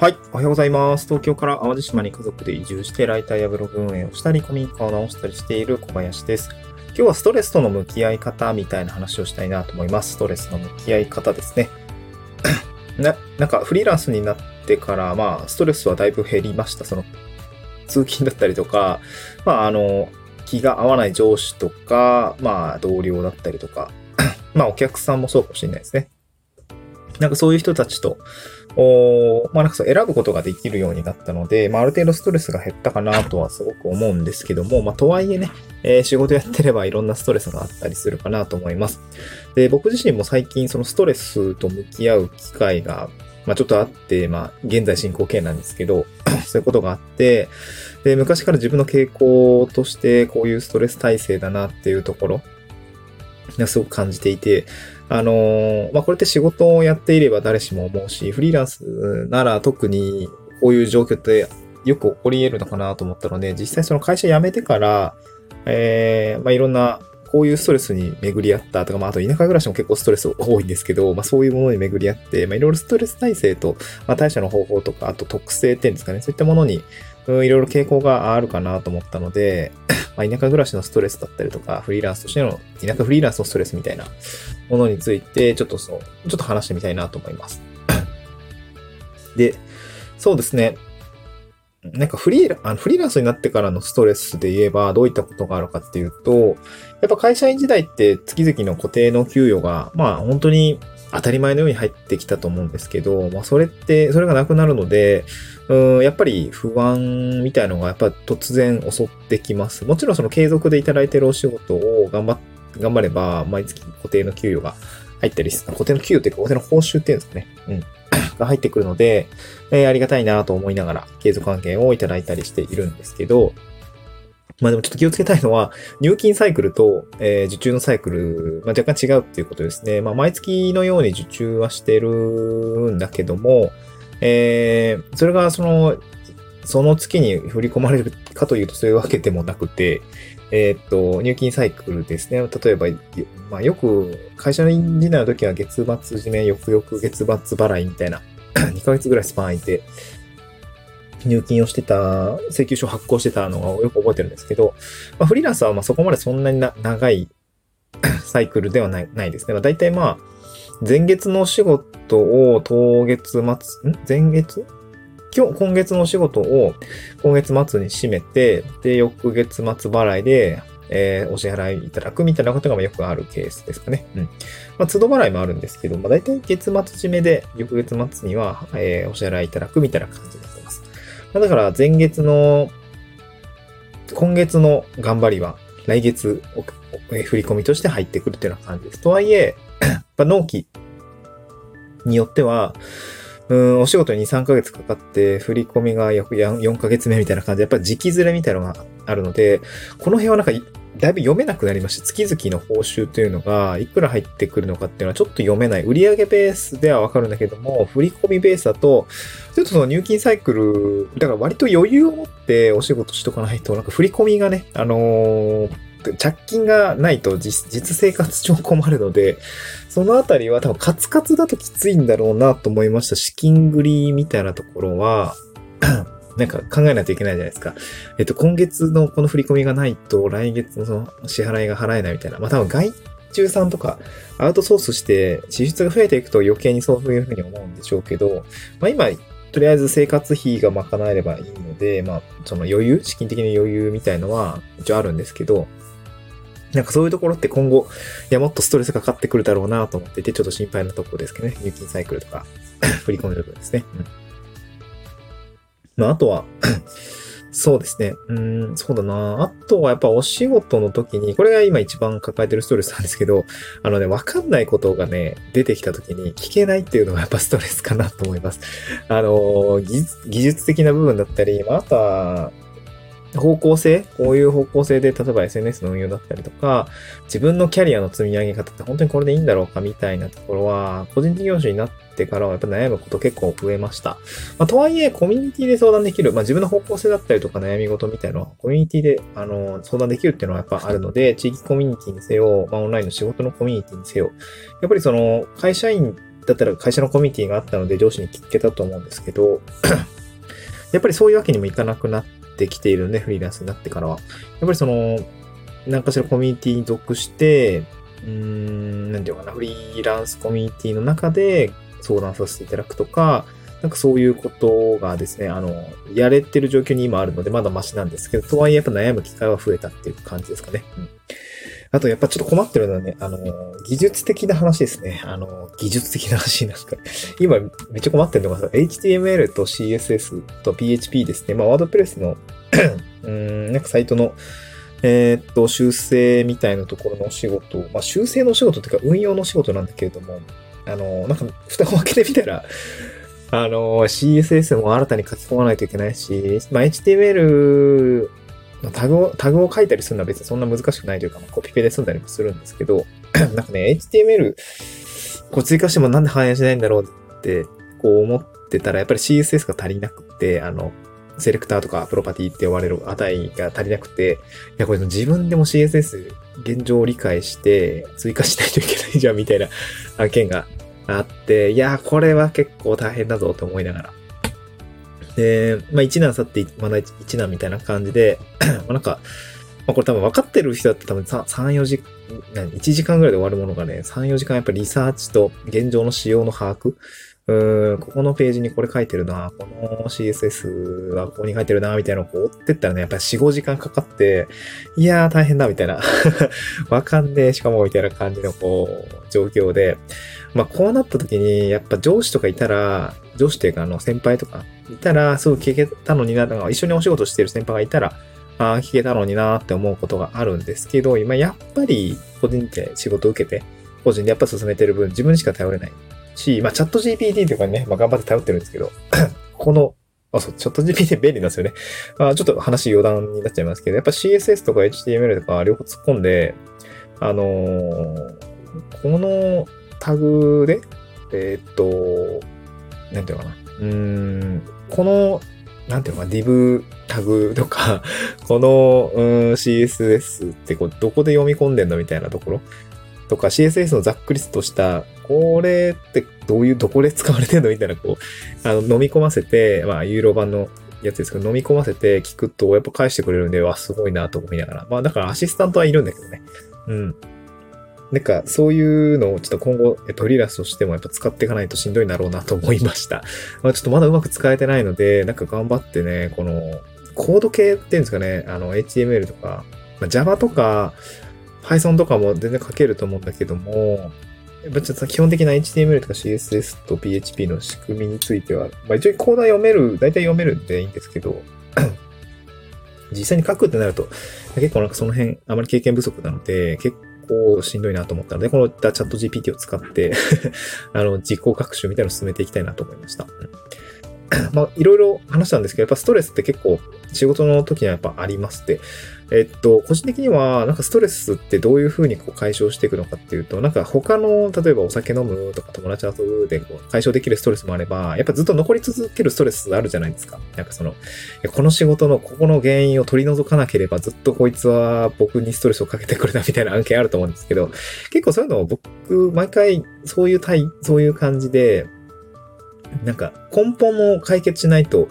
はい。おはようございます。東京から淡路島に家族で移住して、ライターやブログ運営をしたり、コミックを直したりしている小林です。今日はストレスとの向き合い方みたいな話をしたいなと思います。ストレスの向き合い方ですね。な、なんかフリーランスになってから、まあ、ストレスはだいぶ減りました。その、通勤だったりとか、まあ、あの、気が合わない上司とか、まあ、同僚だったりとか、まあ、お客さんもそうかもしれないですね。なんかそういう人たちと、おまあなんかそう選ぶことができるようになったので、まあある程度ストレスが減ったかなとはすごく思うんですけども、まあとはいえね、えー、仕事やってればいろんなストレスがあったりするかなと思います。で、僕自身も最近そのストレスと向き合う機会が、まあちょっとあって、まあ現在進行形なんですけど、そういうことがあって、で、昔から自分の傾向としてこういうストレス耐性だなっていうところすごく感じていて、あのー、まあ、これって仕事をやっていれば誰しも思うし、フリーランスなら特にこういう状況ってよく起こり得るのかなと思ったので、実際その会社辞めてから、えー、まあ、いろんなこういうストレスに巡り合ったとか、まあ、あと田舎暮らしも結構ストレス多いんですけど、まあ、そういうものに巡り合って、まあ、いろいろストレス耐性と、まあ、対処の方法とか、あと特性っていうんですかね、そういったものに、いろいろ傾向があるかなと思ったので、まあ、田舎暮らしのストレスだったりとか、フリーランスとしての、田舎フリーランスのストレスみたいなものについて、ちょっとそう、ちょっと話してみたいなと思います。で、そうですね。なんかフリーあのフリーランスになってからのストレスで言えばどういったことがあるかっていうと、やっぱ会社員時代って月々の固定の給与が、まあ本当に当たり前のように入ってきたと思うんですけど、まあそれって、それがなくなるので、うんやっぱり不安みたいのがやっぱ突然襲ってきます。もちろんその継続でいただいてるお仕事を頑張頑張れば、毎月固定の給与が入ったりする、固定の給与っていうか、固定の報酬っていうんですかね。うん。が入ってくるので、えー、ありがたいなと思いながら、継続関係をいただいたりしているんですけど、まあでもちょっと気をつけたいのは、入金サイクルと、えー、受注のサイクル、まあ、若干違うっていうことですね。まあ毎月のように受注はしてるんだけども、えー、それがその、その月に振り込まれるかというとそういうわけでもなくて、えー、っと、入金サイクルですね。例えば、まあ、よく、会社員時代の時は月末締め、翌々月末払いみたいな、2ヶ月ぐらいスパン空いて、入金をしてた、請求書発行してたのをよく覚えてるんですけど、まあ、フリーランスはまあそこまでそんなに長い サイクルではないないですね。まあ、大体まあ、前月のお仕事を当月末、ん？前月？今日、今月のお仕事を今月末に締めて、で、翌月末払いで、えー、お支払いいただくみたいなことがよくあるケースですかね。うん。まあ、都度払いもあるんですけど、まあ、大体月末締めで、翌月末には、えー、お支払いいただくみたいな感じになってます。まあ、だから、前月の、今月の頑張りは、来月、振り込みとして入ってくるっていうような感じです。とはいえ、納期によっては、うん、お仕事に2、3ヶ月かかって、振り込みが約4ヶ月目みたいな感じで、やっぱり時期ずれみたいなのがあるので、この辺はなんか、だいぶ読めなくなりました。月々の報酬というのが、いくら入ってくるのかっていうのはちょっと読めない。売上ベースではわかるんだけども、振り込みベースだと、ちょっとその入金サイクル、だから割と余裕を持ってお仕事しとかないと、なんか振り込みがね、あのー着金がないと実生活上困るので、そのあたりは多分カツカツだときついんだろうなと思いました。資金繰りみたいなところは、なんか考えないといけないじゃないですか。えっと、今月のこの振り込みがないと来月のその支払いが払えないみたいな。まあ多分外注さんとかアウトソースして支出が増えていくと余計にそういうふうに思うんでしょうけど、まあ今、とりあえず生活費が賄えればいいので、まあその余裕、資金的な余裕みたいのは一応あるんですけど、なんかそういうところって今後、いや、もっとストレスかかってくるだろうなと思ってて、ちょっと心配なところですけどね。入金サイクルとか、振り込み部分ですね。うん。まあ、あとは そうですね。うん、そうだな。あとはやっぱお仕事の時に、これが今一番抱えてるストレスなんですけど、あのね、わかんないことがね、出てきた時に聞けないっていうのがやっぱストレスかなと思います。あの、技術的な部分だったり、まあ、あとは、方向性？こういう方向性で、例えば SNS の運用だったりとか、自分のキャリアの積み上げ方って本当にこれでいいんだろうかみたいなところは、個人事業主になってからはやっぱ悩むこと結構増えました。まあ、とはいえ、コミュニティで相談できる、まあ、自分の方向性だったりとか悩み事みたいなのは、コミュニティで、あの、相談できるっていうのはやっぱあるので、地域コミュニティにせよ、まあ、オンラインの仕事のコミュニティにせよ、やっぱりその、会社員だったら会社のコミュニティがあったので上司に聞けたと思うんですけど、やっぱりそういうわけにもいかなくなってきているんで、フリーランスになってからは。やっぱりその、何かしらコミュニティに属して、うーん、なんていうかな、フリーランスコミュニティの中で相談させていただくとか、なんかそういうことがですね、あの、やれてる状況に今あるので、まだマシなんですけど、とはいえやっぱ悩む機会は増えたっていう感じですかね。うん。あとやっぱちょっと困ってるのはね、あの、技術的な話ですね。あの、技術的な話なんか、今めっちゃ困ってるのが、HTML と CSS と PHP ですね。まあ、ワードプレスの うん、なんかサイトの、えー、っと、修正みたいなところのお仕事、まあ、修正のお仕事っていうか運用のお仕事なんだけれども、あの、なんか、蓋を開けてみたら、あの、CSS も新たに書き込まないといけないし、まあ、HTML タグを、タグを書いたりするのは別にそんな難しくないというか、まあ、コピペで済んだりもするんですけど、なんかね、HTML、こう追加してもなんで反映しないんだろうって、こう思ってたら、やっぱり CSS が足りなくて、あの、セレクターとかプロパティって呼ばれる値が足りなくて、いや、これ自分でも CSS 現状を理解して追加しないといけないじゃんみたいな案件があって、いや、これは結構大変だぞと思いながら。で、まあ一難去ってまだ一難みたいな感じで、まあなんか、まあこれ多分分かってる人だったら多分3、4時、何 ?1 時間ぐらいで終わるものがね、3、4時間やっぱりリサーチと現状の仕様の把握うん、ここのページにこれ書いてるな、この CSS はここに書いてるな、みたいなのをこう追ってったらね、やっぱり4、5時間かかって、いやー大変だ、みたいな。わかんねえ、しかも、みたいな感じのこう、状況で、まあこうなった時に、やっぱ上司とかいたら、上司っていうかあの先輩とかいたら、すぐ聞けたのにな、一緒にお仕事してる先輩がいたら、ああ、聞けたのになって思うことがあるんですけど、今やっぱり個人で仕事を受けて、個人でやっぱ進めてる分、自分しか頼れないし、まあ、チャット GPT とかにね、まあ、頑張って頼ってるんですけど、この、あ、そう、チャット GPT 便利なんですよね。まあ、ちょっと話余談になっちゃいますけど、やっぱ CSS とか HTML とか両方突っ込んで、あのー、このタグで、えー、っと、なんていうのかな。うーん、この、なんていうのかな、div タグとか、この、うん、CSS ってこう、どこで読み込んでんのみたいなところ？とか CSS のざっくりとした、これってどういう、どこで使われてんのみたいな、こう、あの、飲み込ませて、まあ、ユーロ版のやつですけど、飲み込ませて聞くと、やっぱ返してくれるんで、わ、すごいなと思いながら。まあ、だからアシスタントはいるんだけどね。うん。なんか、そういうのをちょっと今後、やっぱフリーランスとしてもやっぱ使っていかないとしんどいんだろうなと思いました。まあ、ちょっとまだうまく使えてないので、なんか頑張ってね、この、コード系っていうんですかね、あの、HTML とか、まあ、Java とか、Python とかも全然書けると思うんだけども、やっぱちょっと基本的な HTML とか CSS と PHP の仕組みについては、まあ一応コードは読める、大体読めるんでいいんですけど、実際に書くってなると、結構なんかその辺あまり経験不足なので、結構しんどいなと思ったので、このチャット GPT を使って あの、実行学習みたいなのを進めていきたいなと思いました。まあ、いろいろ話したんですけど、やっぱストレスって結構仕事の時にはやっぱありますって。えっと、個人的には、なんかストレスってどういうふうにこう解消していくのかっていうと、なんか他の、例えばお酒飲むとか友達遊ぶでこう解消できるストレスもあれば、やっぱずっと残り続けるストレスあるじゃないですか。なんかその、この仕事のここの原因を取り除かなければずっとこいつは僕にストレスをかけてくれたみたいな案件あると思うんですけど、結構そういうのを僕、毎回そういう対、そういう感じで、なんか根本を解決しないと、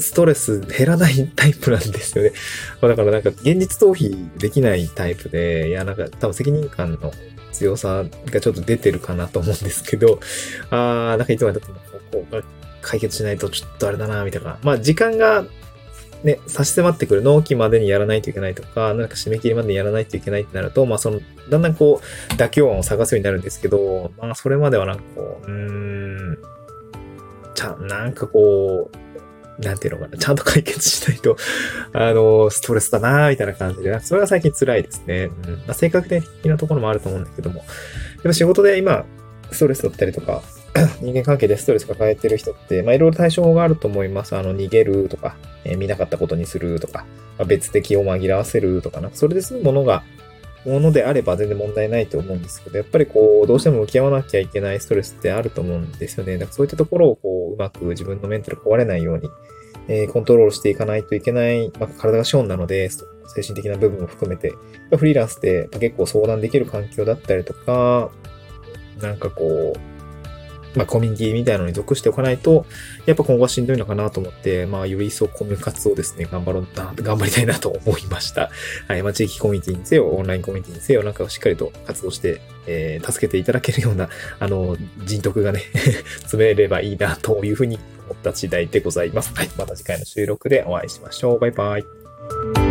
ストレス減らないタイプなんですよね。ま、だからなんか現実逃避できないタイプで、いやなんか多分責任感の強さがちょっと出てるかなと思うんですけど、あー、なんかいつまでたってもここ解決しないとちょっとあれだな、みたいな。まあ時間がね、差し迫ってくる納期までにやらないといけないとか、なんか締め切りまでにやらないといけないってなると、まあその、だんだんこう、妥協案を探すようになるんですけど、まあそれまではなんかこう、うーん、ちゃん、なんかこう、なんていうのかな、ちゃんと解決しないと、あの、ストレスだなみたいな感じで、それが最近辛いですね。うん。まあ、性格的なところもあると思うんだけども。でも仕事で今、ストレスだったりとか、人間関係でストレス抱えてる人って、まあ、いろいろ対象があると思います。あの、逃げるとか、えー、見なかったことにするとか、まあ、別的を紛らわせるとか、なそれで済むものが、ものであれば全然問題ないと思うんですけど、やっぱりこう、どうしても向き合わなきゃいけないストレスってあると思うんですよね。だからそういったところをこう、うまく自分のメンタル壊れないように、えー、コントロールしていかないといけない、まあ、体が資本なので、精神的な部分も含めて、フリーランスって結構相談できる環境だったりとか、なんかこう、まあ、コミュニティみたいなのに属しておかないと、やっぱ今後はしんどいのかなと思って、まあ、より一層コミュ活をですね、頑張ろうな、頑張りたいなと思いました。はい。まあ、地域コミュニティにせよ、オンラインコミュニティにせよ、なんかしっかりと活動して、えー、助けていただけるような、あの、人徳がね 詰めればいいな、というふうに思った次第でございます。はい。また次回の収録でお会いしましょう。バイバイ。